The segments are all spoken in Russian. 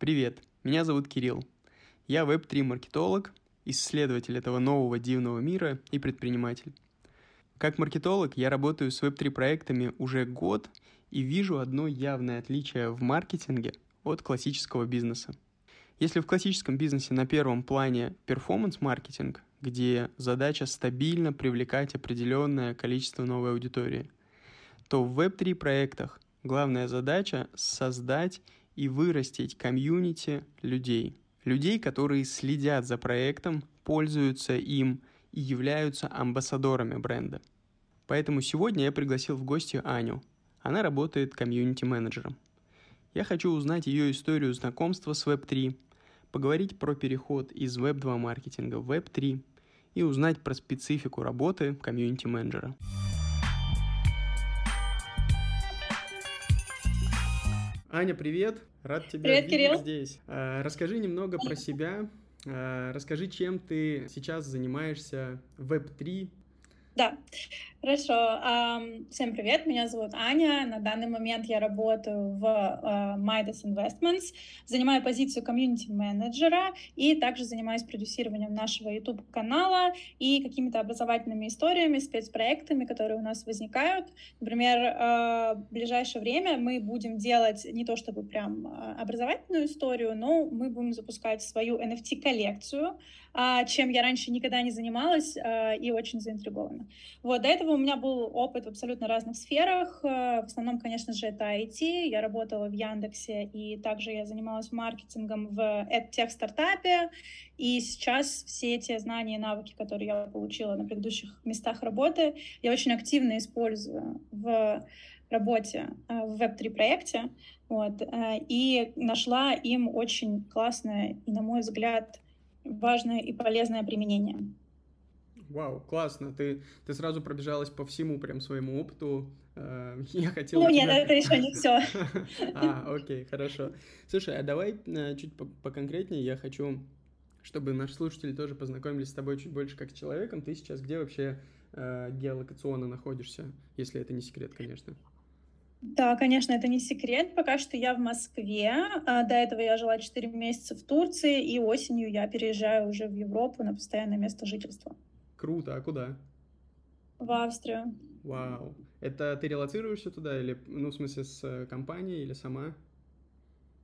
Привет, меня зовут Кирилл. Я веб-3-маркетолог, исследователь этого нового дивного мира и предприниматель. Как маркетолог я работаю с веб-3 проектами уже год и вижу одно явное отличие в маркетинге от классического бизнеса. Если в классическом бизнесе на первом плане перформанс-маркетинг, где задача стабильно привлекать определенное количество новой аудитории, то в Web3 проектах главная задача создать и вырастить комьюнити людей. Людей, которые следят за проектом, пользуются им и являются амбассадорами бренда. Поэтому сегодня я пригласил в гости Аню. Она работает комьюнити-менеджером. Я хочу узнать ее историю знакомства с Web3, поговорить про переход из Web2 маркетинга в Web3 и узнать про специфику работы комьюнити-менеджера. Аня, привет! Рад тебя привет, видеть Кирилл. здесь. А, расскажи немного про себя. А, расскажи, чем ты сейчас занимаешься в Web3 да, хорошо. Всем привет, меня зовут Аня. На данный момент я работаю в а, Midas Investments, занимаю позицию комьюнити-менеджера и также занимаюсь продюсированием нашего YouTube-канала и какими-то образовательными историями, спецпроектами, которые у нас возникают. Например, а, в ближайшее время мы будем делать не то чтобы прям а, образовательную историю, но мы будем запускать свою NFT-коллекцию, чем я раньше никогда не занималась и очень заинтригована. Вот, до этого у меня был опыт в абсолютно разных сферах. Э, в основном, конечно же, это IT. Я работала в Яндексе, и также я занималась маркетингом в EdTech-стартапе. И сейчас все эти знания и навыки, которые я получила на предыдущих местах работы, я очень активно использую в работе э, в Web3 проекте. Вот, э, и нашла им очень классное и, на мой взгляд, важное и полезное применение. Вау, классно. Ты, ты сразу пробежалась по всему прям своему опыту. Э, я хотел... Ну нет, тебя... это еще не все. А, окей, хорошо. Слушай, а давай э, чуть поконкретнее. Я хочу, чтобы наши слушатели тоже познакомились с тобой чуть больше как с человеком. Ты сейчас где вообще э, геолокационно находишься, если это не секрет, конечно? Да, конечно, это не секрет. Пока что я в Москве. А до этого я жила 4 месяца в Турции, и осенью я переезжаю уже в Европу на постоянное место жительства. Круто, а куда? В Австрию. Вау. Это ты релацируешься туда или, ну, в смысле, с э, компанией или сама?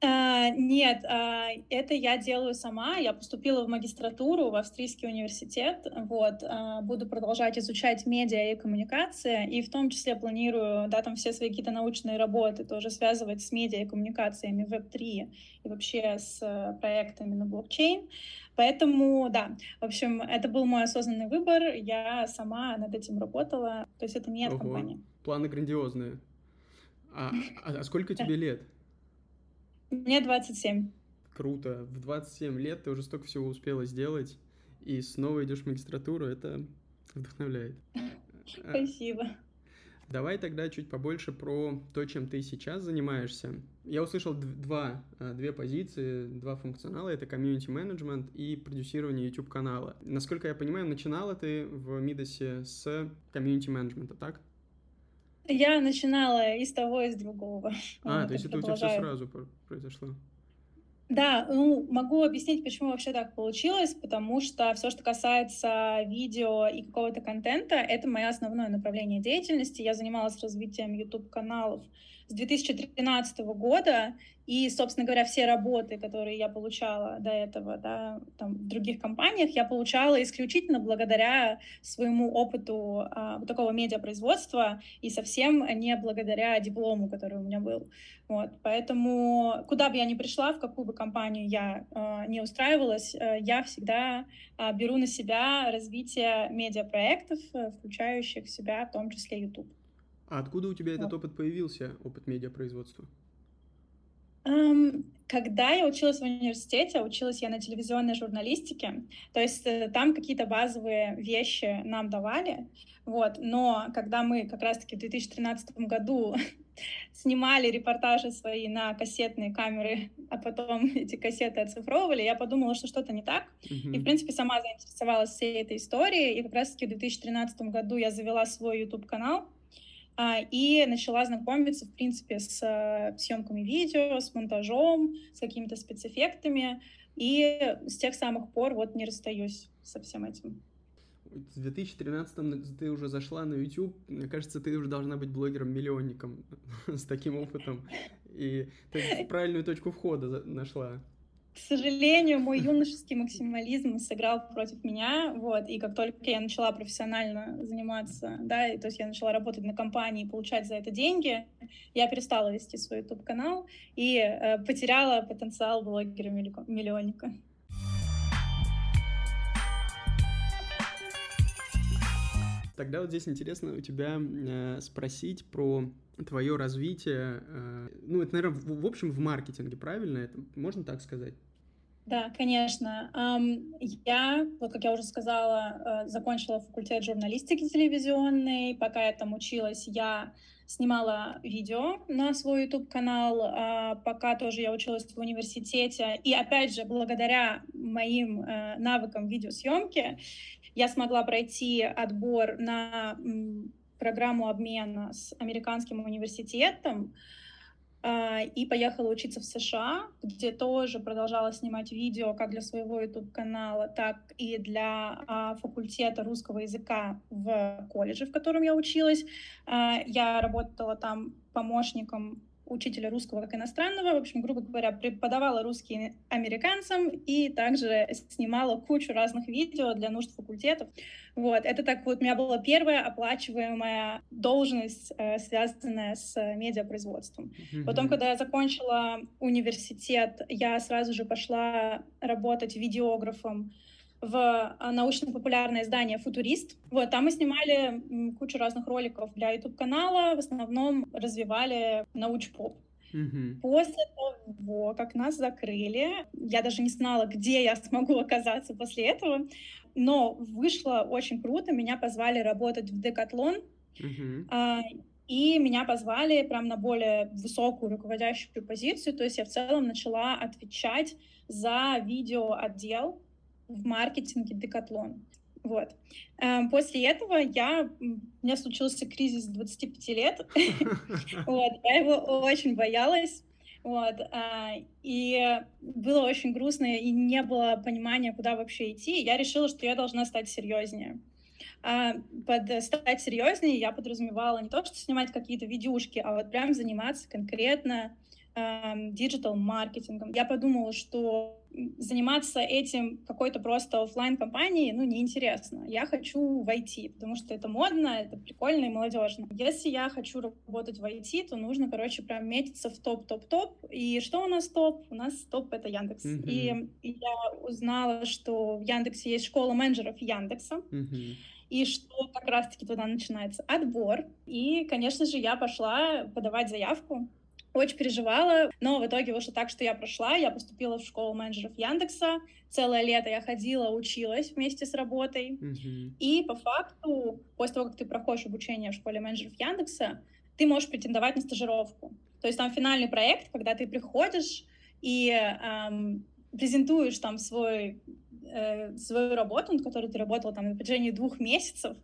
А, нет, а, это я делаю сама. Я поступила в магистратуру в австрийский университет. Вот, а, буду продолжать изучать медиа и коммуникации, и в том числе планирую, да, там все свои какие-то научные работы тоже связывать с медиа и коммуникациями в Web3 и вообще с э, проектами на блокчейн. Поэтому, да, в общем, это был мой осознанный выбор. Я сама над этим работала. То есть это не от Ого. компании. Планы грандиозные. А, а сколько тебе лет? Мне 27. Круто. В 27 лет ты уже столько всего успела сделать, и снова идешь в магистратуру, это вдохновляет. Спасибо. Давай тогда чуть побольше про то, чем ты сейчас занимаешься. Я услышал два, а, две позиции, два функционала. Это комьюнити менеджмент и продюсирование YouTube-канала. Насколько я понимаю, начинала ты в Мидосе с комьюнити менеджмента, так? Я начинала из того, из другого. А, вот, то есть это у тебя все сразу произошло? Да, ну, могу объяснить, почему вообще так получилось, потому что все, что касается видео и какого-то контента, это мое основное направление деятельности. Я занималась развитием YouTube-каналов с 2013 года, и, собственно говоря, все работы, которые я получала до этого, да, там, в других компаниях, я получала исключительно благодаря своему опыту а, вот такого медиапроизводства и совсем не благодаря диплому, который у меня был. Вот, поэтому куда бы я ни пришла, в какую бы компанию я а, не устраивалась, а, я всегда а, беру на себя развитие медиапроектов, э, включающих в себя в том числе YouTube. А откуда у тебя этот опыт появился, опыт медиапроизводства? Когда я училась в университете, училась я на телевизионной журналистике, то есть э, там какие-то базовые вещи нам давали, вот, но когда мы как раз-таки в 2013 году снимали репортажи свои на кассетные камеры, а потом эти кассеты оцифровывали, я подумала, что что-то не так, mm-hmm. и, в принципе, сама заинтересовалась всей этой историей, и как раз-таки в 2013 году я завела свой YouTube-канал, и начала знакомиться, в принципе, с э, съемками видео, с монтажом, с какими-то спецэффектами, и с тех самых пор вот не расстаюсь со всем этим. В 2013 ты уже зашла на YouTube, мне кажется, ты уже должна быть блогером-миллионником с таким опытом, и ты правильную точку входа нашла к сожалению, мой юношеский максимализм сыграл против меня, вот, и как только я начала профессионально заниматься, да, то есть я начала работать на компании и получать за это деньги, я перестала вести свой YouTube-канал и э, потеряла потенциал блогера-миллионника. Тогда вот здесь интересно у тебя э, спросить про твое развитие. Э, ну, это, наверное, в общем, в маркетинге, правильно? Это можно так сказать? Да, конечно. Я, вот как я уже сказала, э, закончила факультет журналистики телевизионной. Пока я там училась, я снимала видео на свой YouTube-канал, а пока тоже я училась в университете. И опять же, благодаря моим э, навыкам видеосъемки, я смогла пройти отбор на программу обмена с американским университетом. А, и поехала учиться в США, где тоже продолжала снимать видео как для своего YouTube-канала, так и для а, факультета русского языка в колледже, в котором я училась. А, я работала там помощником учителя русского как иностранного, в общем, грубо говоря, преподавала русский американцам и также снимала кучу разных видео для нужд факультетов. Вот, это так вот у меня была первая оплачиваемая должность, э, связанная с медиапроизводством. Mm-hmm. Потом, когда я закончила университет, я сразу же пошла работать видеографом в а, научно-популярное издание «Футурист». Вот, там мы снимали кучу разных роликов для YouTube-канала, в основном развивали науч-поп. Mm-hmm. После того, как нас закрыли, я даже не знала, где я смогу оказаться после этого, но вышло очень круто, меня позвали работать в Декатлон, mm-hmm. а, и меня позвали прям на более высокую руководящую позицию, то есть я в целом начала отвечать за видеоотдел в маркетинге Декатлон. Вот. Эм, после этого я, у меня случился кризис 25 лет. вот, я его очень боялась. Вот, а, и было очень грустно, и не было понимания, куда вообще идти. Я решила, что я должна стать серьезнее. А, под стать серьезнее я подразумевала не то, что снимать какие-то видюшки, а вот прям заниматься конкретно digital-маркетингом. Я подумала, что заниматься этим какой-то просто офлайн компанией, ну, неинтересно. Я хочу в IT, потому что это модно, это прикольно и молодежно. Если я хочу работать в IT, то нужно, короче, прям метиться в топ-топ-топ. И что у нас топ? У нас топ — это Яндекс. Mm-hmm. И, и я узнала, что в Яндексе есть школа менеджеров Яндекса. Mm-hmm и что как раз-таки туда начинается отбор. И, конечно же, я пошла подавать заявку очень переживала, но в итоге вышло так, что я прошла, я поступила в школу менеджеров Яндекса, целое лето я ходила, училась вместе с работой, mm-hmm. и по факту, после того, как ты проходишь обучение в школе менеджеров Яндекса, ты можешь претендовать на стажировку. То есть там финальный проект, когда ты приходишь и эм, презентуешь там свой, э, свою работу, над которой ты работала там на протяжении двух месяцев,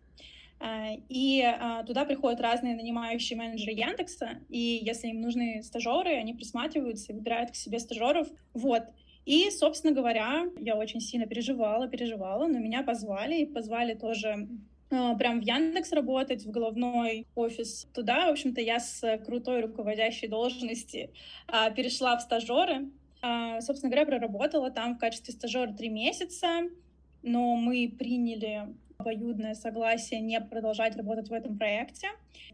и а, туда приходят разные нанимающие менеджеры Яндекса, и если им нужны стажеры, они присматриваются и выбирают к себе стажеров. Вот. И, собственно говоря, я очень сильно переживала, переживала, но меня позвали, и позвали тоже а, прям в Яндекс работать, в головной офис. Туда, в общем-то, я с крутой руководящей должности перешла в стажеры. Собственно говоря, проработала там в качестве стажера три месяца, но мы приняли обоюдное согласие не продолжать работать в этом проекте.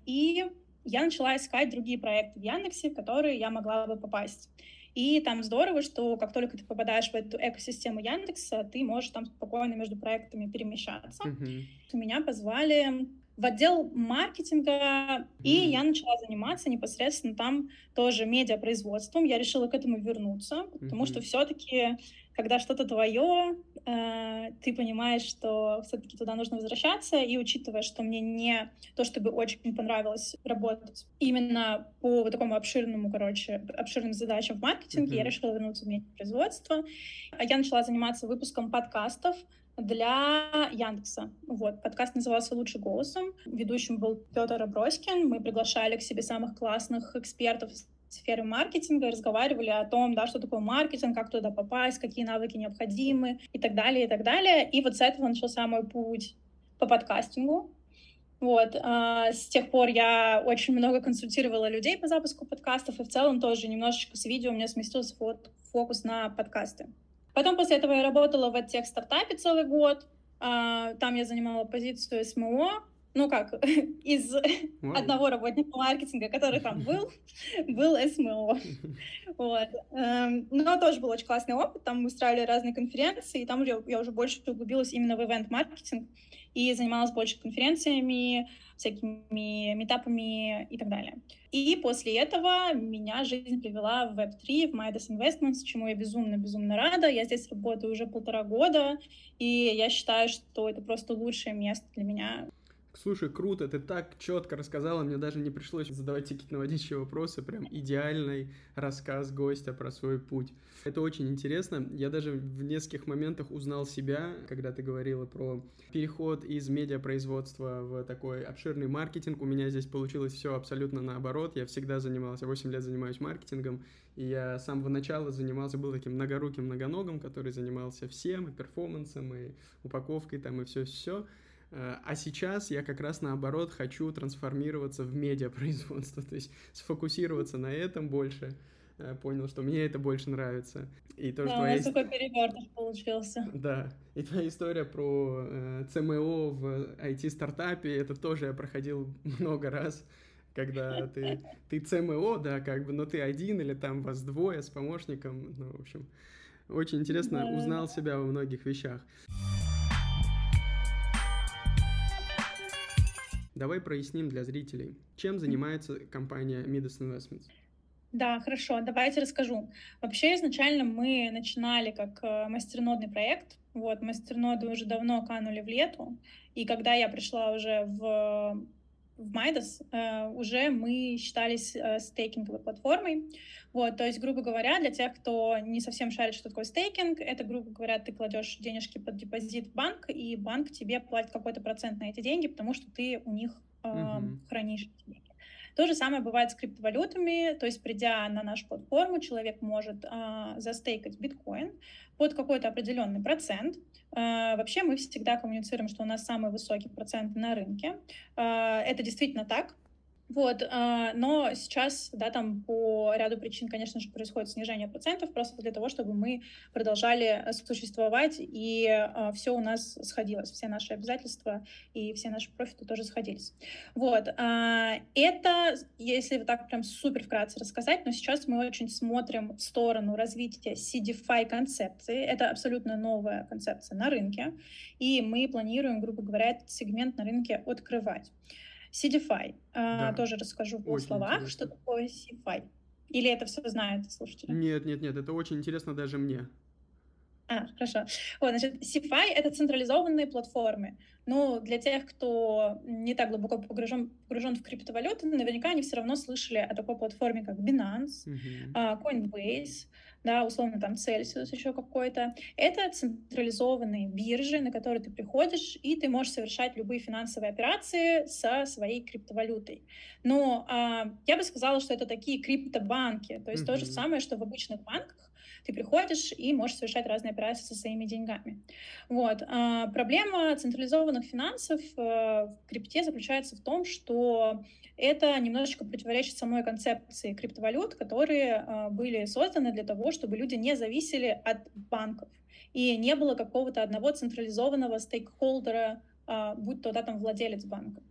И я начала искать другие проекты в Яндексе, в которые я могла бы попасть. И там здорово, что как только ты попадаешь в эту экосистему Яндекса, ты можешь там спокойно между проектами перемещаться. Mm-hmm. Меня позвали в отдел маркетинга, и я начала заниматься непосредственно там тоже медиапроизводством. Я решила к этому вернуться, потому что все-таки когда что-то твое, э, ты понимаешь, что все-таки туда нужно возвращаться, и учитывая, что мне не то, чтобы очень понравилось работать именно по вот такому обширному, короче, обширным задачам в маркетинге, mm-hmm. я решила вернуться в производство. Я начала заниматься выпуском подкастов для Яндекса. Вот, подкаст назывался «Лучше голосом». Ведущим был Петр Аброськин. Мы приглашали к себе самых классных экспертов сферы маркетинга, разговаривали о том, да, что такое маркетинг, как туда попасть, какие навыки необходимы и так далее, и так далее. И вот с этого начался мой путь по подкастингу. Вот, а, с тех пор я очень много консультировала людей по запуску подкастов, и в целом тоже немножечко с видео у меня сместился фокус на подкасты. Потом после этого я работала в тех стартапе целый год. А, там я занимала позицию СМО, ну как, из wow. одного работника маркетинга, который там был, был СМО. Вот. Эм, но тоже был очень классный опыт, там мы устраивали разные конференции, и там я уже больше углубилась именно в ивент-маркетинг и занималась больше конференциями, всякими метапами и так далее. И после этого меня жизнь привела в Web3, в Midas Investments, чему я безумно-безумно рада. Я здесь работаю уже полтора года, и я считаю, что это просто лучшее место для меня Слушай, круто, ты так четко рассказала, мне даже не пришлось задавать какие-то наводящие вопросы, прям идеальный рассказ гостя про свой путь. Это очень интересно. Я даже в нескольких моментах узнал себя, когда ты говорила про переход из медиапроизводства в такой обширный маркетинг. У меня здесь получилось все абсолютно наоборот. Я всегда занимался, 8 лет занимаюсь маркетингом, и я с самого начала занимался, был таким многоруким многоногом, который занимался всем, и перформансом, и упаковкой там, и все-все. Э, а сейчас я как раз наоборот хочу трансформироваться в медиапроизводство, то есть сфокусироваться на этом больше. Э, понял, что мне это больше нравится. И то, да, что у нас такой перевертыш получился. Да. И твоя история про э, ЦМО в IT-стартапе, это тоже я проходил много раз, когда ты, ты ЦМО, да, как бы, но ты один или там вас двое с помощником. Ну, в общем, очень интересно, да. узнал себя во многих вещах. Давай проясним для зрителей, чем занимается компания Midas Investments. Да, хорошо, давайте расскажу. Вообще изначально мы начинали как э, мастернодный проект. Вот, мастерноды уже давно канули в лету. И когда я пришла уже в, в Майдас, э, уже мы считались э, стейкинговой платформой. Вот, то есть, грубо говоря, для тех, кто не совсем шарит, что такое стейкинг, это, грубо говоря, ты кладешь денежки под депозит в банк, и банк тебе платит какой-то процент на эти деньги, потому что ты у них э, uh-huh. хранишь эти деньги. То же самое бывает с криптовалютами, то есть придя на нашу платформу, человек может э, застейкать биткоин под какой-то определенный процент. Э, вообще мы всегда коммуницируем, что у нас самый высокий процент на рынке. Э, это действительно так, вот, а, но сейчас, да, там по ряду причин, конечно же, происходит снижение процентов, просто для того, чтобы мы продолжали э, существовать, и а, все у нас сходилось, все наши обязательства и все наши профиты тоже сходились. Вот, а, это, если вот так прям супер вкратце рассказать, но сейчас мы очень смотрим в сторону развития CDFI концепции, это абсолютно новая концепция на рынке, и мы планируем, грубо говоря, этот сегмент на рынке открывать. CDFI. Да. тоже расскажу в словах, интересно. что такое CDFI. Или это все знают слушатели? Нет, нет, нет, это очень интересно даже мне. А, хорошо. Вот, значит, CFI — это централизованные платформы. Ну, для тех, кто не так глубоко погружен, погружен в криптовалюты, наверняка они все равно слышали о такой платформе, как Binance, uh-huh. Coinbase, да, условно там Celsius еще какой-то. Это централизованные биржи, на которые ты приходишь, и ты можешь совершать любые финансовые операции со своей криптовалютой. Но а, я бы сказала, что это такие криптобанки, то есть mm-hmm. то же самое, что в обычных банках ты приходишь и можешь совершать разные операции со своими деньгами. Вот. А, проблема централизованных финансов э, в крипте заключается в том, что это немножечко противоречит самой концепции криптовалют, которые э, были созданы для того, чтобы люди не зависели от банков и не было какого-то одного централизованного стейкхолдера, э, будь то да, там владелец банка.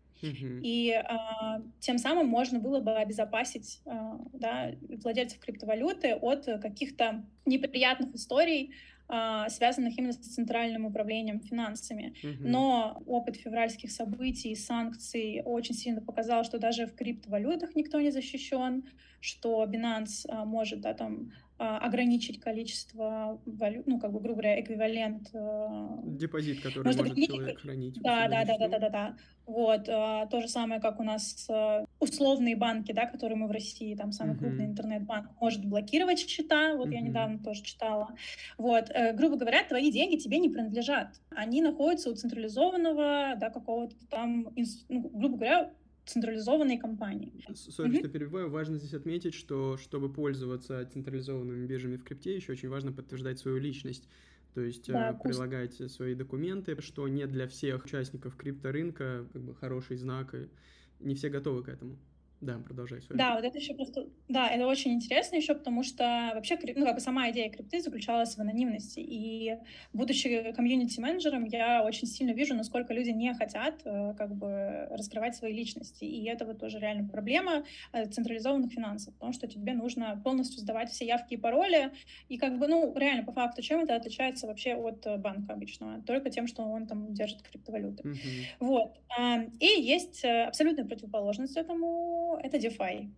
И а, тем самым можно было бы обезопасить а, да, владельцев криптовалюты от каких-то неприятных историй, а, связанных именно с центральным управлением финансами. Но опыт февральских событий и санкций очень сильно показал, что даже в криптовалютах никто не защищен, что Binance может да, там, ограничить количество валют, ну, как бы, грубо говоря, эквивалент. Э, Депозит, который может, может человек хранить. Да, да, да, да, да, да, да. Вот, а, то же самое, как у нас условные банки, да, которые мы в России, там самый uh-huh. крупный интернет-банк, может блокировать счета, вот uh-huh. я недавно тоже читала. Вот, э, грубо говоря, твои деньги тебе не принадлежат. Они находятся у централизованного, да, какого-то там, ну, грубо говоря, централизованной компании. Sorry, что перебиваю. Важно здесь отметить, что чтобы пользоваться централизованными биржами в крипте, еще очень важно подтверждать свою личность. То есть да, э, прилагать свои документы, что не для всех участников крипторынка как бы хороший знак, и не все готовы к этому. Да, продолжай свою. Да, вот это еще просто... Да, это очень интересно еще, потому что вообще, ну, как бы сама идея крипты заключалась в анонимности. И будучи комьюнити-менеджером, я очень сильно вижу, насколько люди не хотят э, как бы раскрывать свои личности. И это вот тоже реально проблема э, централизованных финансов, потому что тебе нужно полностью сдавать все явки и пароли. И как бы, ну, реально, по факту, чем это отличается вообще от э, банка обычного? Только тем, что он там держит криптовалюты. Mm-hmm. Вот. И есть абсолютная противоположность этому это DeFi.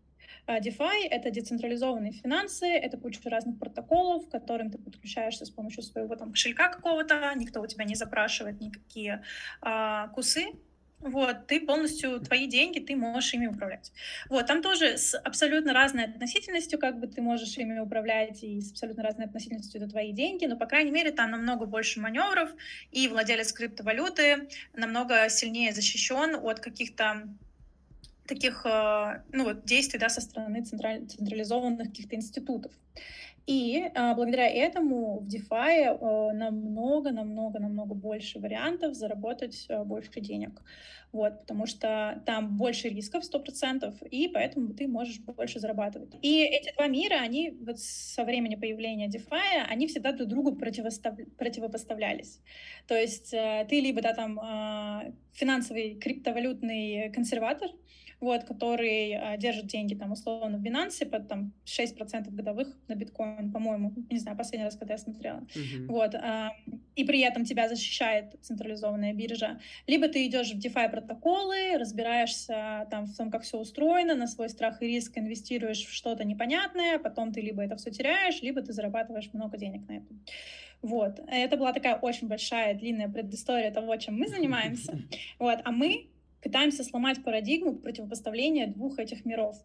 А, DeFi — это децентрализованные финансы, это куча разных протоколов, к которым ты подключаешься с помощью своего там кошелька какого-то, никто у тебя не запрашивает никакие а, кусы, вот, ты полностью, твои деньги, ты можешь ими управлять. Вот, там тоже с абсолютно разной относительностью, как бы ты можешь ими управлять, и с абсолютно разной относительностью это твои деньги, но, по крайней мере, там намного больше маневров, и владелец криптовалюты намного сильнее защищен от каких-то таких э, ну, вот, действий да, со стороны централь, централизованных каких-то институтов. И а, благодаря этому в DeFi а, намного, намного, намного больше вариантов заработать больше денег. Вот, потому что там больше рисков 100%, и поэтому ты можешь больше зарабатывать. И эти два мира, они вот со времени появления DeFi, они всегда друг другу противостав... противопоставлялись. То есть э, ты либо да, там финансовый криптовалютный консерватор, вот, который а, держит деньги там условно в Binance под там 6% годовых на биткоин, по-моему, не знаю, последний раз, когда я смотрела. Uh-huh. Вот, а, и при этом тебя защищает централизованная биржа. Либо ты идешь в DeFi протоколы, разбираешься там в том, как все устроено, на свой страх и риск инвестируешь в что-то непонятное, потом ты либо это все теряешь, либо ты зарабатываешь много денег на этом. Вот. Это была такая очень большая, длинная предыстория того, чем мы занимаемся. Вот. А мы пытаемся сломать парадигму противопоставления двух этих миров.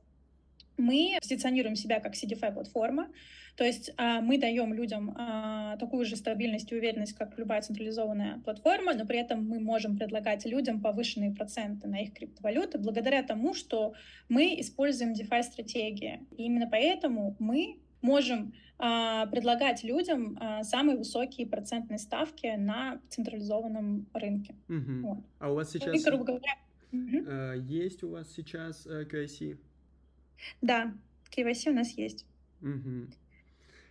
Мы позиционируем себя как CDFI-платформа, то есть а, мы даем людям а, такую же стабильность и уверенность, как любая централизованная платформа, но при этом мы можем предлагать людям повышенные проценты на их криптовалюты благодаря тому, что мы используем DeFi-стратегии. И именно поэтому мы можем предлагать людям а, самые высокие процентные ставки на централизованном рынке. Угу. Вот. А у вас сейчас... И, грубо говоря, угу. есть у вас сейчас KYC? Да, KYC у нас есть. Угу.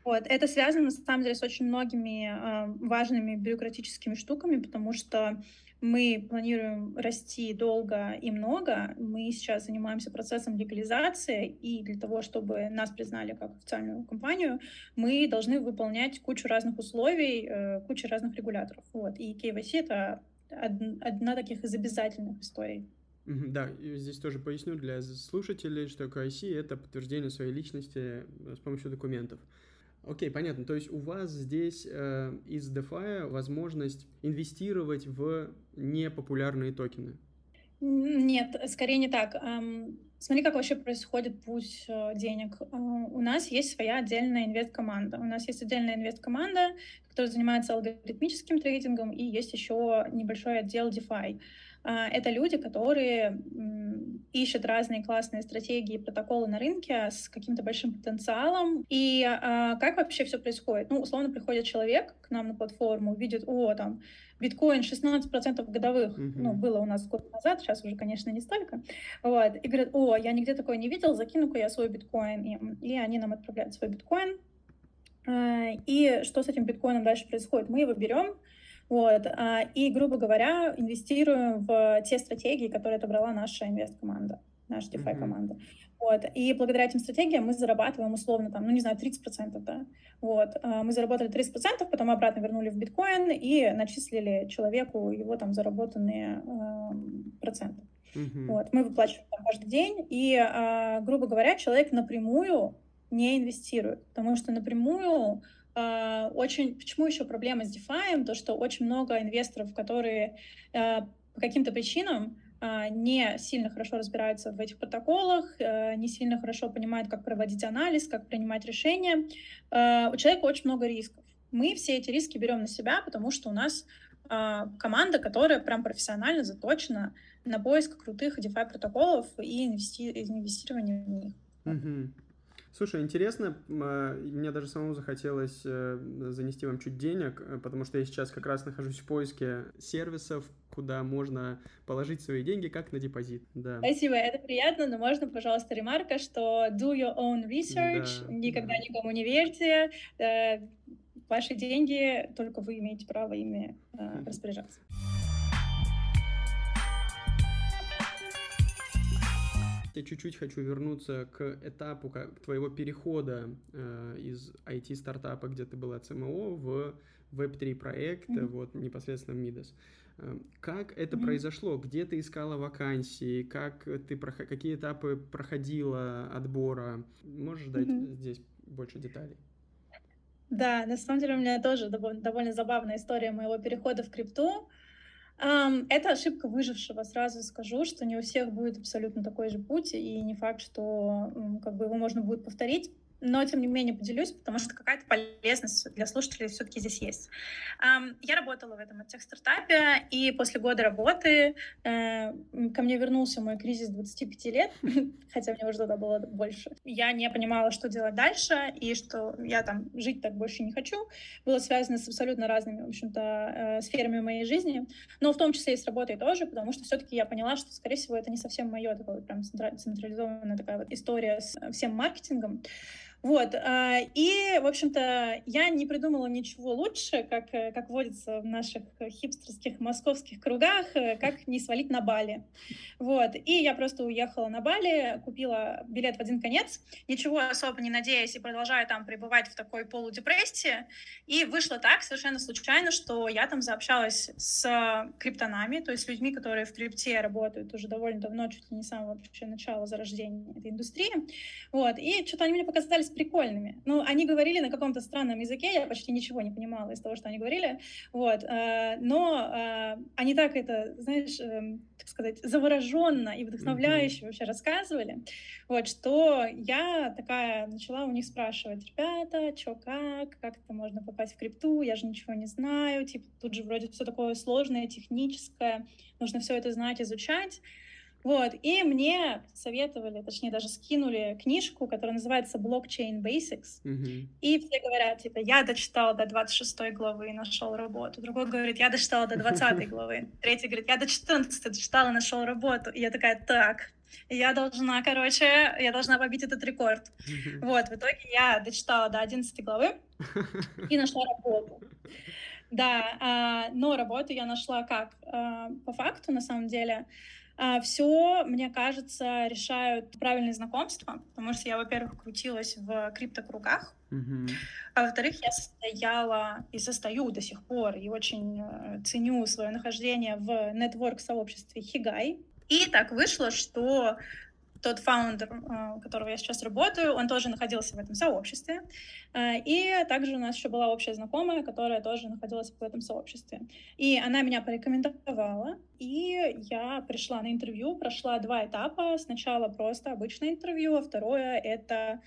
Вот. Это связано, на самом деле, с очень многими э, важными бюрократическими штуками, потому что мы планируем расти долго и много. Мы сейчас занимаемся процессом легализации, и для того, чтобы нас признали как официальную компанию, мы должны выполнять кучу разных условий, э, кучу разных регуляторов. Вот. И KYC — это одна таких из обязательных историй. Да, и здесь тоже поясню для слушателей, что KYC — это подтверждение своей личности э, с помощью документов. Окей, понятно. То есть у вас здесь э, из DeFi возможность инвестировать в непопулярные токены? Нет, скорее не так. Смотри, как вообще происходит путь э, денег. Э, у нас есть своя отдельная инвест-команда. У нас есть отдельная инвест-команда, которая занимается алгоритмическим трейдингом, и есть еще небольшой отдел DeFi. Э, это люди, которые ищет разные классные стратегии и протоколы на рынке с каким-то большим потенциалом. И а, как вообще все происходит? Ну, условно, приходит человек к нам на платформу, видит, о, там, биткоин 16% годовых, mm-hmm. ну, было у нас год назад, сейчас уже, конечно, не столько, вот, и говорят, о, я нигде такое не видел, закину-ка я свой биткоин им. И они нам отправляют свой биткоин. А, и что с этим биткоином дальше происходит? Мы его берем, вот. А, и, грубо говоря, инвестируем в те стратегии, которые отобрала наша инвест-команда, наша DeFi-команда. Вот. И благодаря этим стратегиям мы зарабатываем условно, там, ну, не знаю, 30%, да. Вот. А, мы заработали 30%, потом обратно вернули в биткоин и начислили человеку его там заработанные э, проценты. Uh-huh. Вот. Мы выплачиваем там каждый день, и, э, грубо говоря, человек напрямую не инвестируют, потому что напрямую э, очень... Почему еще проблема с DeFi? То, что очень много инвесторов, которые э, по каким-то причинам э, не сильно хорошо разбираются в этих протоколах, не сильно хорошо понимают, как проводить анализ, как принимать решения. У человека очень много рисков. Мы все эти риски берем на себя, потому что у нас команда, которая прям профессионально заточена на поиск крутых DeFi протоколов и инвести... инвестирование в них. Угу. Слушай, интересно, а, мне даже самому захотелось э, занести вам чуть денег, э, потому что я сейчас как раз нахожусь в поиске сервисов, куда можно положить свои деньги как на депозит. Да. Спасибо, это приятно, но можно, пожалуйста, ремарка, что do your own research, да, никогда да. никому не верьте, э, ваши деньги, только вы имеете право ими распоряжаться. Я чуть-чуть хочу вернуться к этапу как, твоего перехода э, из IT-стартапа, где ты была CMO, в Web3 проект, mm-hmm. вот непосредственно в Midas. Э, как это mm-hmm. произошло? Где ты искала вакансии? Как ты, какие этапы проходила отбора? Можешь дать mm-hmm. здесь больше деталей? Да, на самом деле у меня тоже довольно, довольно забавная история моего перехода в крипту. Это ошибка выжившего. Сразу скажу, что не у всех будет абсолютно такой же путь, и не факт, что как бы его можно будет повторить но тем не менее поделюсь, потому что какая-то полезность для слушателей все-таки здесь есть. Я работала в этом тех-стартапе, и после года работы э, ко мне вернулся мой кризис 25 лет, хотя мне уже тогда было больше. Я не понимала, что делать дальше, и что я там жить так больше не хочу. Было связано с абсолютно разными, в общем-то, э, сферами моей жизни, но в том числе и с работой тоже, потому что все-таки я поняла, что, скорее всего, это не совсем мое, такое прям централизованная такая вот история с всем маркетингом. Вот, а, и, в общем-то, я не придумала ничего лучше, как, э, как водится в наших хипстерских московских кругах, э, как не свалить на Бали. Вот, и я просто уехала на Бали, купила билет в один конец, ничего особо не надеясь и продолжаю там пребывать в такой полудепрессии, и вышло так совершенно случайно, что я там заобщалась с криптонами, то есть людьми, которые в крипте работают уже довольно давно, чуть ли не с самого начала зарождения этой индустрии, вот, и что-то они мне показались прикольными. Ну, они говорили на каком-то странном языке, я почти ничего не понимала из того, что они говорили, вот, э, но э, они так это, знаешь, так сказать, завороженно и вдохновляюще mm-hmm. вообще рассказывали, вот, что я такая начала у них спрашивать, ребята, что как, как это можно попасть в крипту, я же ничего не знаю, типа, тут же вроде все такое сложное, техническое, нужно все это знать, изучать, вот, и мне советовали, точнее даже скинули книжку, которая называется Blockchain Basics. Mm-hmm. И все говорят, типа, я дочитал до 26 главы и нашел работу. Другой говорит, я дочитала до 20 главы. Третий говорит, я до 14 дочитала и нашел работу. И я такая, так, я должна, короче, я должна побить этот рекорд. Mm-hmm. Вот, в итоге я дочитала до 11 главы и нашла работу. Да, а, но работу я нашла как? А, по факту, на самом деле, все, мне кажется, решают правильные знакомства, потому что я, во-первых, крутилась в криптокругах, а во-вторых, я состояла и состою до сих пор, и очень э, ценю свое нахождение в нетворк-сообществе Хигай. И так вышло, что тот фаундер, у которого я сейчас работаю, он тоже находился в этом сообществе. А, и также у нас еще была общая знакомая, которая тоже находилась в этом сообществе. И она меня порекомендовала, и я пришла на интервью, прошла два этапа. Сначала просто обычное интервью, а второе — это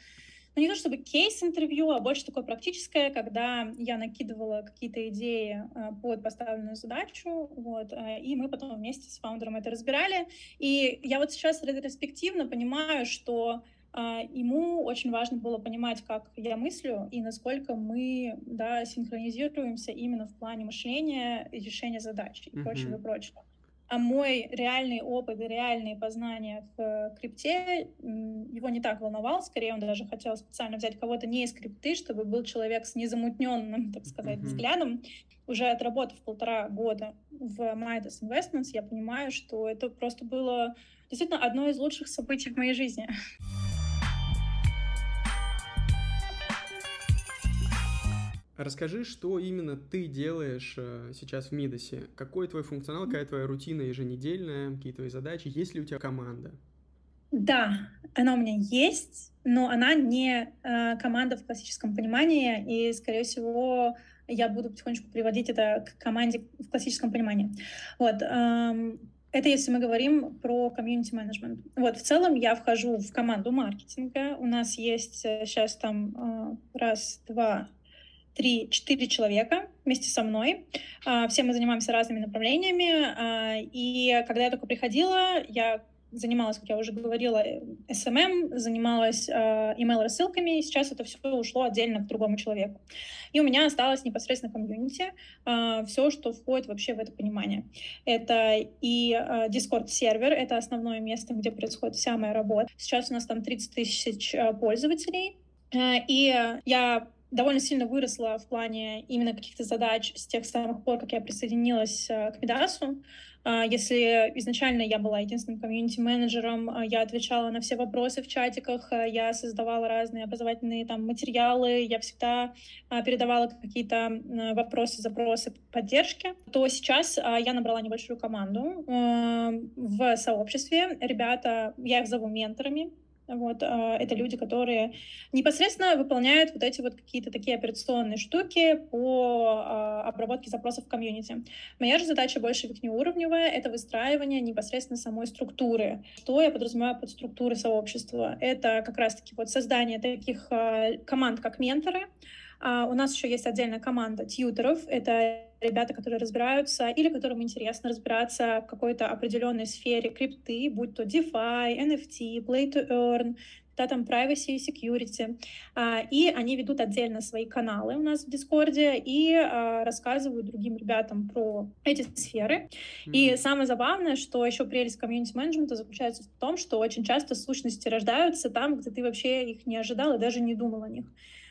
ну, не то чтобы кейс-интервью, а больше такое практическое, когда я накидывала какие-то идеи а, под поставленную задачу, вот, а, и мы потом вместе с фаундером это разбирали. И я вот сейчас ретроспективно понимаю, что а, ему очень важно было понимать, как я мыслю и насколько мы да, синхронизируемся именно в плане мышления и решения задач и mm-hmm. прочего, прочего. А мой реальный опыт и реальные познания в э, крипте его не так волновал, скорее он даже хотел специально взять кого-то не из крипты, чтобы был человек с незамутненным, так сказать, mm-hmm. взглядом. Уже отработав полтора года в Midas Investments, я понимаю, что это просто было действительно одно из лучших событий в моей жизни. Расскажи, что именно ты делаешь э, сейчас в Мидосе? Какой твой функционал, какая твоя рутина еженедельная, какие твои задачи? Есть ли у тебя команда? Да, она у меня есть, но она не э, команда в классическом понимании, и, скорее всего, я буду потихонечку приводить это к команде в классическом понимании. Вот. Эм, это если мы говорим про комьюнити менеджмент. Вот, в целом я вхожу в команду маркетинга. У нас есть сейчас там э, раз, два, три, четыре человека вместе со мной. Э, все мы занимаемся разными направлениями. Э, и когда я только приходила, я занималась, как я уже говорила, SMM, э, занималась э, email-рассылками, и сейчас это все ушло отдельно к другому человеку. И у меня осталось непосредственно комьюнити, все, что входит вообще в это понимание. Это и Discord-сервер, это основное место, где происходит вся моя работа. Сейчас у нас там 30 тысяч пользователей, и я довольно сильно выросла в плане именно каких-то задач с тех самых пор, как я присоединилась э, к Медасу. А, если изначально я была единственным комьюнити-менеджером, а, я отвечала на все вопросы в чатиках, а, я создавала разные образовательные там материалы, я всегда передавала какие-то вопросы, запросы поддержки, то сейчас я набрала небольшую команду в сообществе. Ребята, я их зову менторами, вот, а, это люди, которые непосредственно выполняют вот эти вот какие-то такие операционные штуки по а, обработке запросов в комьюнити. Моя же задача больше верхнеуровневая — это выстраивание непосредственно самой структуры. Что я подразумеваю под структурой сообщества? Это как раз-таки вот создание таких а, команд, как менторы, у нас еще есть отдельная команда тьютеров. Это ребята, которые разбираются или которым интересно разбираться в какой-то определенной сфере крипты, будь то DeFi, NFT, Play to Earn, да, там privacy и security. А, и они ведут отдельно свои каналы у нас в Дискорде и а, рассказывают другим ребятам про эти сферы. Mm-hmm. И самое забавное, что еще прелесть комьюнити-менеджмента заключается в том, что очень часто сущности рождаются там, где ты вообще их не ожидал и даже не думал о них.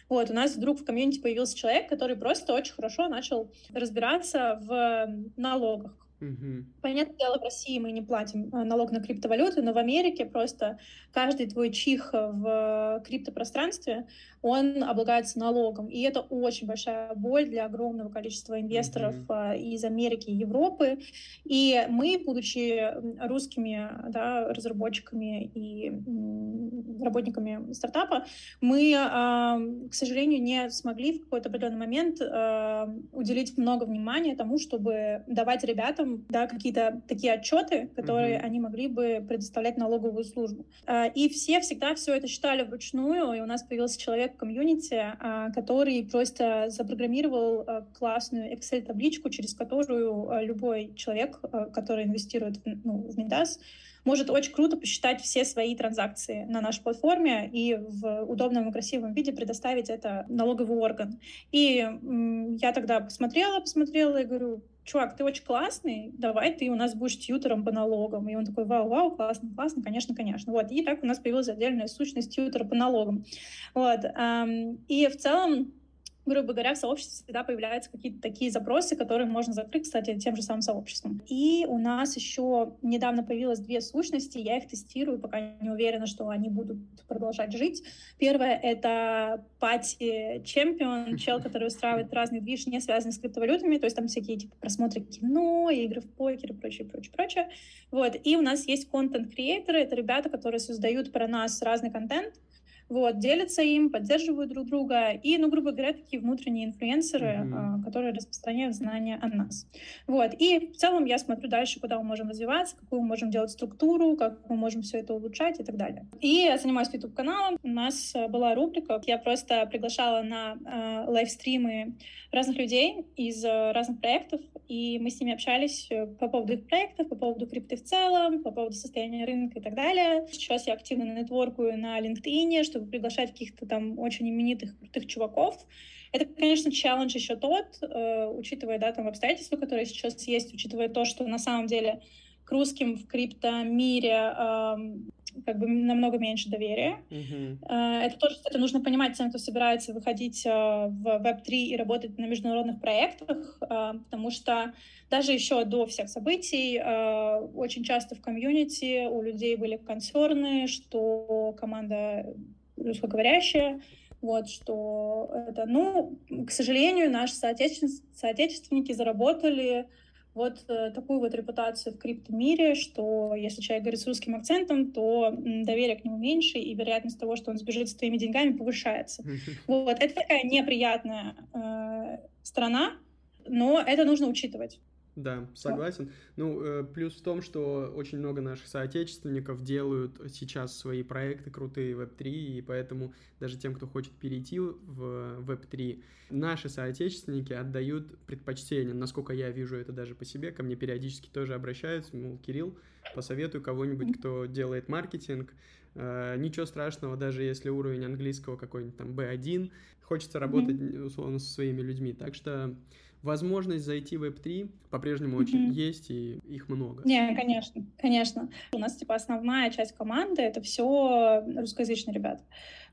Вот, у нас вдруг в комьюнити появился человек, который просто очень хорошо начал разбираться в налогах. Угу. Понятное дело, в России мы не платим э, налог на криптовалюты, но в Америке просто каждый твой чих в криптопространстве, он облагается налогом. И это очень большая боль для огромного количества инвесторов mm-hmm. из Америки и Европы. И мы, будучи русскими да, разработчиками и работниками стартапа, мы, к сожалению, не смогли в какой-то определенный момент уделить много внимания тому, чтобы давать ребятам да, какие-то такие отчеты, которые mm-hmm. они могли бы предоставлять налоговую службу. А, и все всегда все это считали вручную, и у нас появился человек, комьюнити, а, который просто запрограммировал а, классную Excel-табличку, через которую а, любой человек, который инвестирует ну, в Midas, может очень круто посчитать все свои транзакции на нашей платформе и в удобном и красивом виде предоставить это налоговый орган. И я тогда посмотрела, посмотрела и говорю, чувак, ты очень классный, давай ты у нас будешь тьютером по налогам. И он такой, вау-вау, классно, классно, конечно, конечно. Вот, и так у нас появилась отдельная сущность тьютера по налогам. Вот, и в целом грубо говоря, в сообществе всегда появляются какие-то такие запросы, которые можно закрыть, кстати, тем же самым сообществом. И у нас еще недавно появилось две сущности, я их тестирую, пока не уверена, что они будут продолжать жить. Первое — это пати чемпион, чел, который устраивает разные движ, не связанные с криптовалютами, то есть там всякие типа просмотры кино, игры в покер и прочее, прочее, прочее. Вот. И у нас есть контент-креаторы, это ребята, которые создают про нас разный контент, вот, делятся им, поддерживают друг друга, и, ну, грубо говоря, такие внутренние инфлюенсеры, mm-hmm. которые распространяют знания о нас. Вот, и в целом я смотрю дальше, куда мы можем развиваться, какую мы можем делать структуру, как мы можем все это улучшать и так далее. И я занимаюсь YouTube-каналом, у нас э, была рубрика, я просто приглашала на э, лайвстримы разных людей из э, разных проектов, и мы с ними общались э, по поводу их проектов, по поводу крипты в целом, по поводу состояния рынка и так далее. Сейчас я активно нетворкую на LinkedIn, чтобы приглашать каких-то там очень именитых, крутых чуваков. Это, конечно, челлендж еще тот, э, учитывая, да, там обстоятельства, которые сейчас есть, учитывая то, что на самом деле к русским в криптомире э, как бы намного меньше доверия. Uh-huh. Это тоже, кстати, нужно понимать тем, кто собирается выходить э, в Web3 и работать на международных проектах, э, потому что даже еще до всех событий очень часто в комьюнити у людей были концерны, что команда русскоговорящая, вот, что это, ну, к сожалению, наши соотечественники заработали вот э, такую вот репутацию в криптомире, что если человек говорит с русским акцентом, то доверие к нему меньше, и вероятность того, что он сбежит с твоими деньгами, повышается. Вот, это такая неприятная э, сторона, но это нужно учитывать. Да, согласен. Ну, э, плюс в том, что очень много наших соотечественников делают сейчас свои проекты крутые в Web3, и поэтому даже тем, кто хочет перейти в Web3, наши соотечественники отдают предпочтение. Насколько я вижу это даже по себе, ко мне периодически тоже обращаются, мол, Кирилл, посоветуй кого-нибудь, кто делает маркетинг. Э, ничего страшного, даже если уровень английского какой-нибудь там B1, хочется работать, условно, со своими людьми. Так что возможность зайти в Web3 по-прежнему mm-hmm. очень есть, и их много. Не, конечно, конечно. У нас, типа, основная часть команды — это все русскоязычные ребята.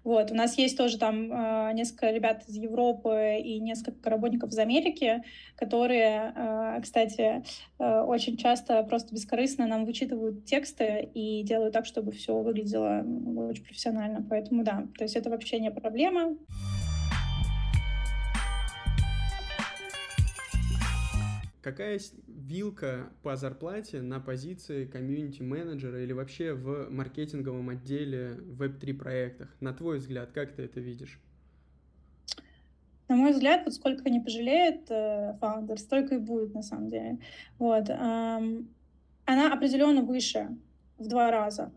Вот, у нас есть тоже там э, несколько ребят из Европы и несколько работников из Америки, которые, э, кстати, э, очень часто просто бескорыстно нам вычитывают тексты и делают так, чтобы все выглядело очень профессионально. Поэтому да, то есть это вообще не проблема. Какая вилка по зарплате на позиции комьюнити-менеджера или вообще в маркетинговом отделе в Web3 проектах? На твой взгляд, как ты это видишь? На мой взгляд, вот сколько не пожалеет э, фаундер, столько и будет на самом деле. Вот. Она определенно выше в два раза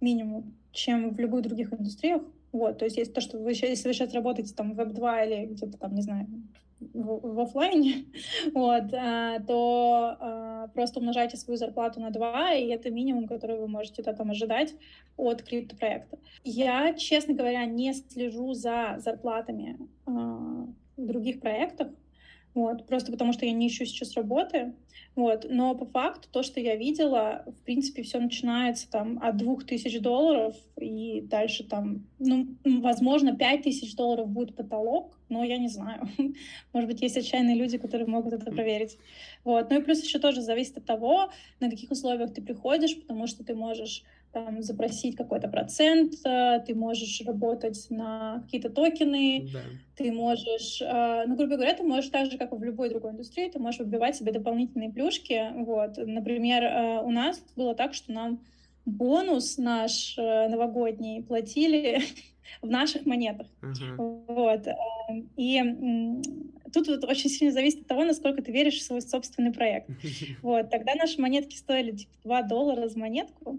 минимум, чем в любых других индустриях. Вот, то есть если то, что вы, если вы сейчас работаете там в Web2 или где-то там, не знаю, в, в офлайне, вот, а, то а, просто умножайте свою зарплату на 2, и это минимум, который вы можете да, там ожидать от криптопроекта. Я, честно говоря, не слежу за зарплатами а, в других проектах, вот, просто потому что я не ищу сейчас работы, вот, но по факту то, что я видела, в принципе, все начинается там от двух тысяч долларов и дальше там, ну, возможно, пять тысяч долларов будет потолок, но я не знаю. Может быть, есть отчаянные люди, которые могут это проверить. Вот, ну и плюс еще тоже зависит от того, на каких условиях ты приходишь, потому что ты можешь там, запросить какой-то процент, э, ты можешь работать на какие-то токены, да. ты можешь, э, ну, грубо говоря, ты можешь так же, как и в любой другой индустрии, ты можешь выбивать себе дополнительные плюшки. Вот. Например, э, у нас было так, что нам бонус наш новогодний платили в наших монетах. Uh-huh. Вот. И тут вот очень сильно зависит от того, насколько ты веришь в свой собственный проект. Вот. Тогда наши монетки стоили типа 2 доллара за монетку.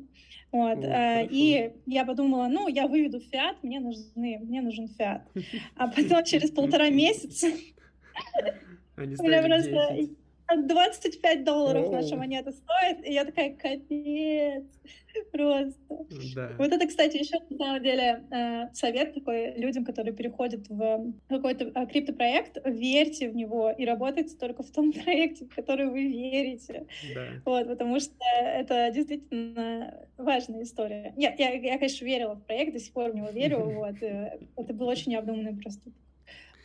Вот. Э, и я подумала, ну, я выведу фиат, мне, нужны, мне нужен фиат. А потом через полтора месяца Они меня просто 25 долларов Оу. наша монета стоит, и я такая, капец, просто. Да. Вот это, кстати, еще на самом деле э, совет такой людям, которые переходят в какой-то э, криптопроект, верьте в него и работайте только в том проекте, в который вы верите. Да. Вот, потому что это действительно важная история. Я, я, я, конечно, верила в проект, до сих пор в него верю, вот. Э, это был очень необдуманный проступок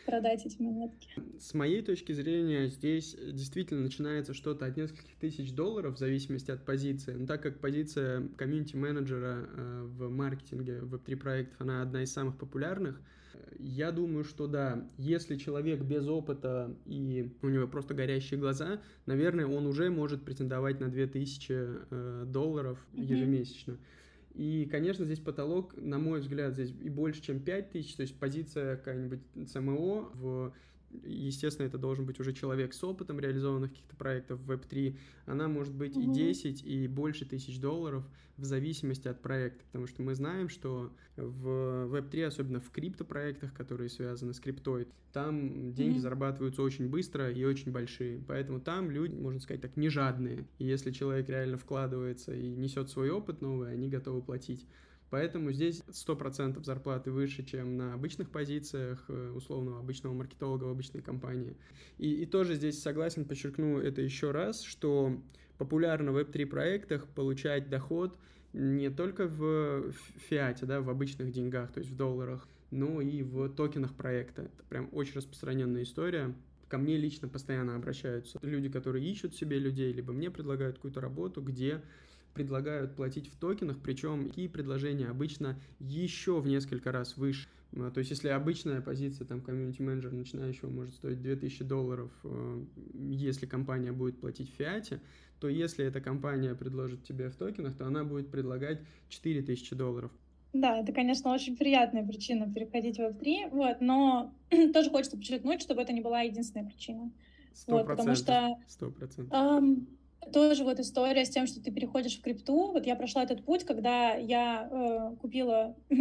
продать эти монетки. С моей точки зрения, здесь действительно начинается что-то от нескольких тысяч долларов в зависимости от позиции. Но так как позиция комьюнити-менеджера э, в маркетинге Web3 проектов, она одна из самых популярных, я думаю, что да, если человек без опыта и у него просто горящие глаза, наверное, он уже может претендовать на 2000 э, долларов ежемесячно. Mm-hmm. И, конечно, здесь потолок, на мой взгляд, здесь и больше, чем 5 тысяч, то есть позиция какая-нибудь СМО в естественно, это должен быть уже человек с опытом реализованных каких-то проектов в Web3, она может быть mm-hmm. и 10, и больше тысяч долларов в зависимости от проекта, потому что мы знаем, что в Web3, особенно в криптопроектах, которые связаны с криптой, там деньги mm-hmm. зарабатываются очень быстро и очень большие, поэтому там люди, можно сказать так, не жадные, и если человек реально вкладывается и несет свой опыт новый, они готовы платить. Поэтому здесь 100% зарплаты выше, чем на обычных позициях э, условного обычного маркетолога в обычной компании. И, и тоже здесь согласен, подчеркну это еще раз, что популярно в Web3 проектах получать доход не только в фиате, да, в обычных деньгах, то есть в долларах, но и в токенах проекта. Это прям очень распространенная история. Ко мне лично постоянно обращаются люди, которые ищут себе людей, либо мне предлагают какую-то работу, где предлагают платить в токенах, причем такие предложения обычно еще в несколько раз выше. То есть, если обычная позиция, там, комьюнити-менеджер начинающего может стоить 2000 долларов, э, если компания будет платить в фиате, то если эта компания предложит тебе в токенах, то она будет предлагать 4000 долларов. Да, это, конечно, очень приятная причина переходить в Web3, вот, но тоже хочется подчеркнуть, чтобы это не была единственная причина. 100%, вот, потому что 100%. Эм, тоже вот история с тем, что ты переходишь в крипту. Вот я прошла этот путь, когда я э, купила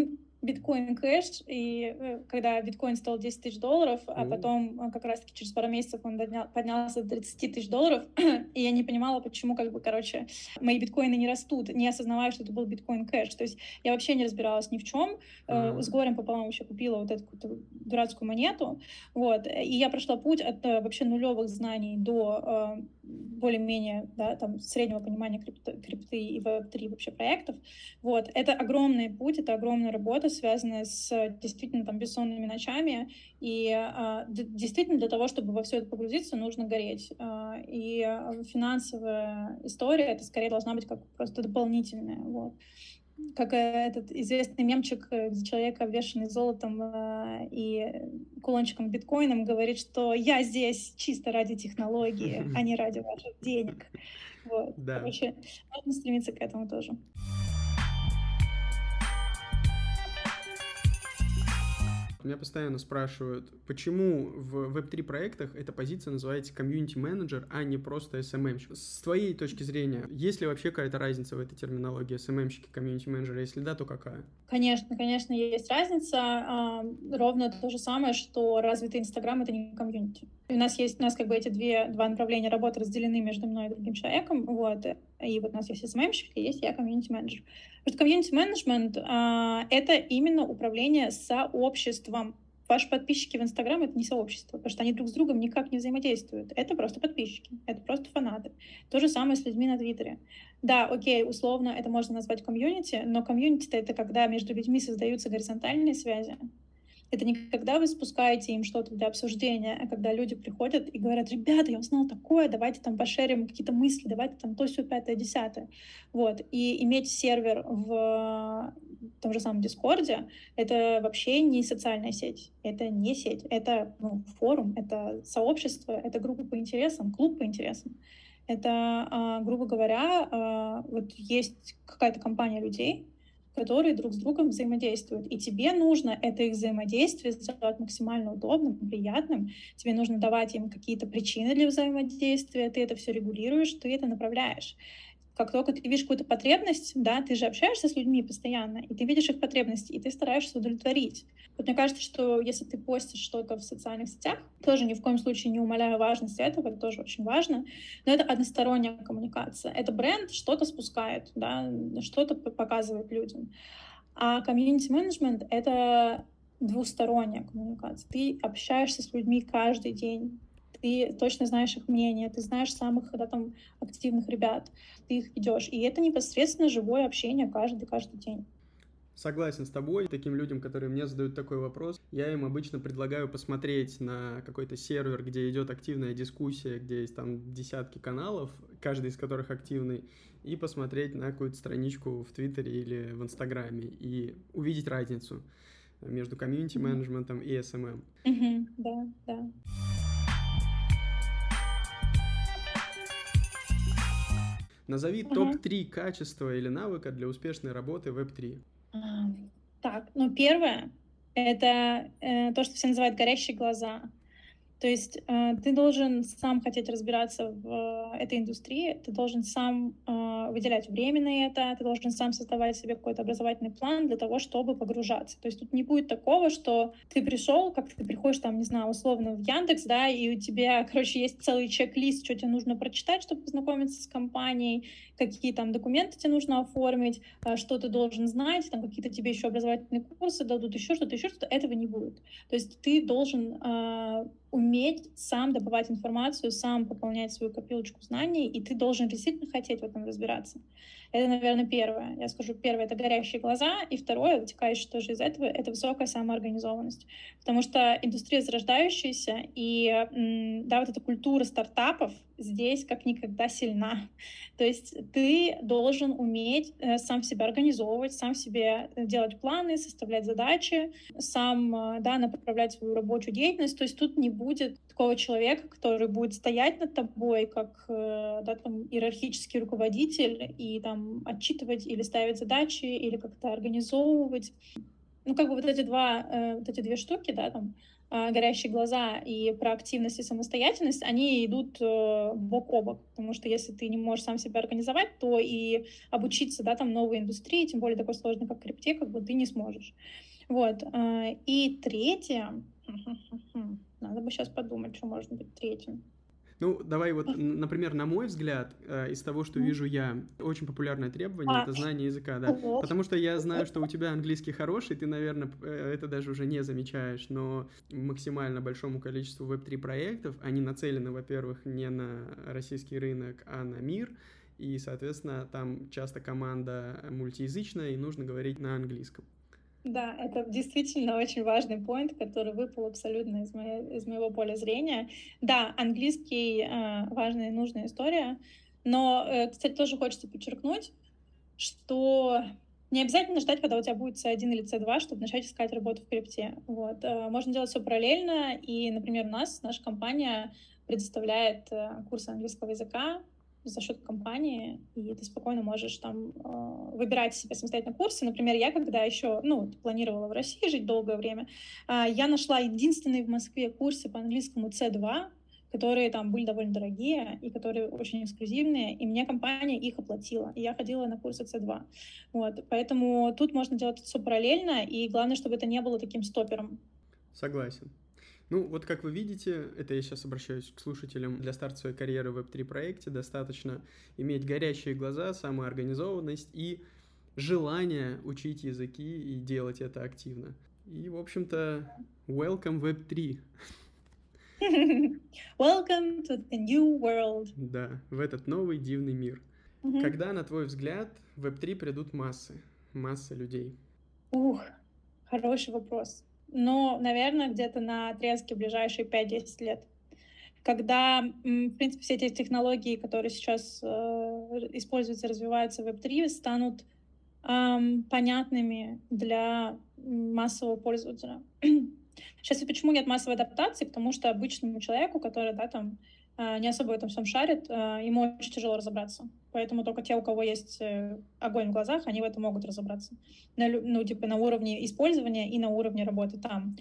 биткоин кэш, и э, когда биткоин стоил 10 тысяч долларов, mm. а потом э, как раз-таки через пару месяцев он поднялся до 30 тысяч долларов, и я не понимала, почему, как бы, короче, мои биткоины не растут, не осознавая, что это был биткоин кэш. То есть я вообще не разбиралась ни в чем, mm. с горем пополам вообще купила вот эту дурацкую монету, вот, и я прошла путь от вообще нулевых знаний до более-менее, да, там, среднего понимания крипты, крипты и веб-3 вообще проектов, вот, это огромный путь, это огромная работа, связанная с действительно там бессонными ночами, и а, действительно для того, чтобы во все это погрузиться, нужно гореть, а, и финансовая история, это скорее должна быть как просто дополнительная, вот как этот известный мемчик, э, где человек, обвешанный золотом э, и кулончиком биткоином, говорит, что я здесь чисто ради технологии, а не ради ваших денег. Вот. Да. Короче, нужно стремиться к этому тоже. Меня постоянно спрашивают, почему в Web3 проектах эта позиция называется комьюнити менеджер, а не просто SMM. С твоей точки зрения, есть ли вообще какая-то разница в этой терминологии SMM-щики, комьюнити менеджеры? Если да, то какая? Конечно, конечно, есть разница. А, ровно то же самое, что развитый Инстаграм — это не комьюнити. У нас есть, у нас как бы эти две, два направления работы разделены между мной и другим человеком, вот, и вот у нас есть SMM-щик, и есть я комьюнити-менеджер. Потому что комьюнити-менеджмент а, — это именно управление сообществом. Ваши подписчики в Инстаграм — это не сообщество, потому что они друг с другом никак не взаимодействуют. Это просто подписчики, это просто фанаты. То же самое с людьми на Твиттере. Да, окей, условно это можно назвать комьюнити, но комьюнити — это когда между людьми создаются горизонтальные связи, это не когда вы спускаете им что-то для обсуждения, а когда люди приходят и говорят, ребята, я узнал такое, давайте там пошерим какие-то мысли, давайте там то, все, пятое, десятое. Вот. И иметь сервер в том же самом Дискорде, это вообще не социальная сеть, это не сеть, это ну, форум, это сообщество, это группа по интересам, клуб по интересам. Это, а, грубо говоря, а, вот есть какая-то компания людей, которые друг с другом взаимодействуют. И тебе нужно это их взаимодействие сделать максимально удобным, приятным. Тебе нужно давать им какие-то причины для взаимодействия, ты это все регулируешь, ты это направляешь как только ты видишь какую-то потребность, да, ты же общаешься с людьми постоянно, и ты видишь их потребности, и ты стараешься удовлетворить. Вот мне кажется, что если ты постишь что-то в социальных сетях, тоже ни в коем случае не умаляю важность этого, это тоже очень важно, но это односторонняя коммуникация. Это бренд что-то спускает, да, что-то показывает людям. А комьюнити-менеджмент — это двусторонняя коммуникация. Ты общаешься с людьми каждый день, ты точно знаешь их мнение, ты знаешь самых да, там, активных ребят, ты их ведешь. И это непосредственно живое общение каждый, каждый день. Согласен с тобой. Таким людям, которые мне задают такой вопрос, я им обычно предлагаю посмотреть на какой-то сервер, где идет активная дискуссия, где есть там десятки каналов, каждый из которых активный, и посмотреть на какую-то страничку в Твиттере или в Инстаграме и увидеть разницу между комьюнити-менеджментом и SMM. Mm-hmm. Да, да. Назови угу. топ-3 качества или навыка для успешной работы в Web3. Так, ну первое — это э, то, что все называют горящие глаза. То есть э, ты должен сам хотеть разбираться в э, этой индустрии, ты должен сам э, выделять время на это, ты должен сам создавать себе какой-то образовательный план для того, чтобы погружаться. То есть тут не будет такого, что ты пришел, как ты приходишь там, не знаю, условно в Яндекс, да, и у тебя, короче, есть целый чек-лист, что тебе нужно прочитать, чтобы познакомиться с компанией, какие там документы тебе нужно оформить, э, что ты должен знать, там какие-то тебе еще образовательные курсы дадут, еще что-то, еще что-то. Этого не будет. То есть ты должен э, уметь сам добывать информацию, сам пополнять свою копилочку знаний, и ты должен действительно хотеть в этом разбираться. Это, наверное, первое. Я скажу, первое — это горящие глаза, и второе, вытекающее тоже из этого, это высокая самоорганизованность. Потому что индустрия зарождающаяся, и да, вот эта культура стартапов здесь как никогда сильна. То есть ты должен уметь э, сам себя организовывать, сам себе делать планы, составлять задачи, сам э, да, направлять свою рабочую деятельность. То есть тут не будет такого человека, который будет стоять над тобой как э, да, там, иерархический руководитель и там отчитывать или ставить задачи, или как-то организовывать. Ну, как бы вот эти два, вот эти две штуки, да, там, а, горящие глаза и про активность и самостоятельность, они идут э, бок о бок, потому что если ты не можешь сам себя организовать, то и обучиться, да, там, новой индустрии, тем более такой сложной, как крипте, как бы ты не сможешь. Вот. И третье, надо бы сейчас подумать, что может быть третьим. Ну, давай вот, например, на мой взгляд, э, из того, что вижу я, очень популярное требование — это знание языка, да. Потому что я знаю, что у тебя английский хороший, ты, наверное, э, это даже уже не замечаешь, но максимально большому количеству веб-3 проектов, они нацелены, во-первых, не на российский рынок, а на мир, и, соответственно, там часто команда мультиязычная, и нужно говорить на английском. Да, это действительно очень важный поинт, который выпал абсолютно из, моей, из моего поля зрения. Да, английский э, важная и нужная история, но, э, кстати, тоже хочется подчеркнуть, что не обязательно ждать, когда у тебя будет C1 или C2, чтобы начать искать работу в крипте. Вот. Э, можно делать все параллельно, и, например, у нас, наша компания предоставляет э, курсы английского языка за счет компании, и ты спокойно можешь там э, выбирать себе самостоятельно курсы. Например, я когда еще, ну, планировала в России жить долгое время, э, я нашла единственные в Москве курсы по английскому C2, которые там были довольно дорогие и которые очень эксклюзивные, и мне компания их оплатила, и я ходила на курсы C2. Вот, поэтому тут можно делать все параллельно, и главное, чтобы это не было таким стопером. Согласен. Ну, вот как вы видите, это я сейчас обращаюсь к слушателям, для старта своей карьеры в Web3 проекте достаточно иметь горящие глаза, самоорганизованность и желание учить языки и делать это активно. И, в общем-то, welcome Web3. Welcome to the new world. Да, в этот новый дивный мир. Угу. Когда, на твой взгляд, в Web3 придут массы, масса людей? Ух, хороший вопрос но, наверное, где-то на отрезке ближайшие 5-10 лет. Когда, в принципе, все эти технологии, которые сейчас э, используются, развиваются в Web3, станут эм, понятными для массового пользователя. Сейчас и почему нет массовой адаптации? Потому что обычному человеку, который, да, там, не особо в этом всем шарит, а, ему очень тяжело разобраться. Поэтому только те, у кого есть э, огонь в глазах, они в этом могут разобраться. На, ну, типа на уровне использования и на уровне работы там.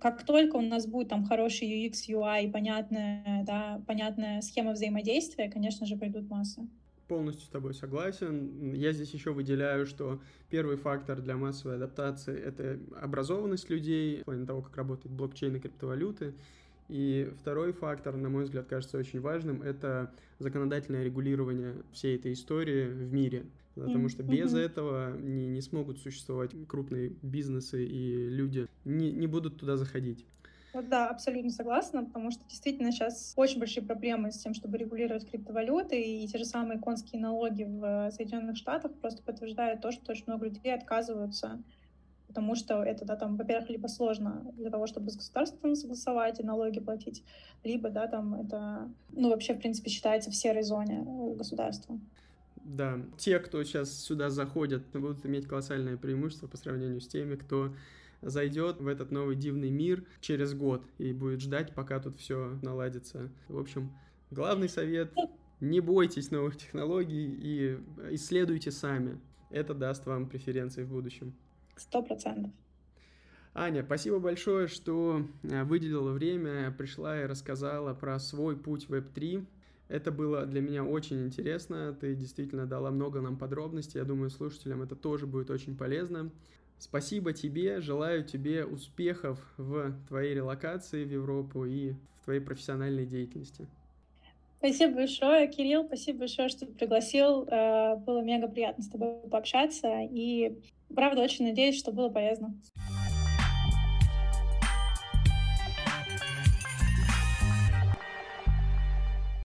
Как только у нас будет там хороший UX, UI, понятная, да, понятная схема взаимодействия, конечно же, придут массы. Полностью с тобой согласен. Я здесь еще выделяю, что первый фактор для массовой адаптации — это образованность людей в плане того, как работает блокчейн и криптовалюты. И второй фактор, на мой взгляд, кажется очень важным, это законодательное регулирование всей этой истории в мире. Потому что без mm-hmm. этого не, не смогут существовать крупные бизнесы, и люди не, не будут туда заходить. Да, абсолютно согласна, потому что действительно сейчас очень большие проблемы с тем, чтобы регулировать криптовалюты, и те же самые конские налоги в Соединенных Штатах просто подтверждают то, что очень много людей отказываются потому что это, да, там, во-первых, либо сложно для того, чтобы с государством согласовать и налоги платить, либо, да, там, это, ну, вообще, в принципе, считается в серой зоне государства. Да, те, кто сейчас сюда заходят, будут иметь колоссальное преимущество по сравнению с теми, кто зайдет в этот новый дивный мир через год и будет ждать, пока тут все наладится. В общем, главный совет — не бойтесь новых технологий и исследуйте сами. Это даст вам преференции в будущем. Сто процентов. Аня, спасибо большое, что э, выделила время, пришла и рассказала про свой путь в Web3. Это было для меня очень интересно. Ты действительно дала много нам подробностей. Я думаю, слушателям это тоже будет очень полезно. Спасибо тебе. Желаю тебе успехов в твоей релокации в Европу и в твоей профессиональной деятельности. Спасибо большое, Кирилл. Спасибо большое, что пригласил. Э, было мега приятно с тобой пообщаться. И правда очень надеюсь, что было полезно.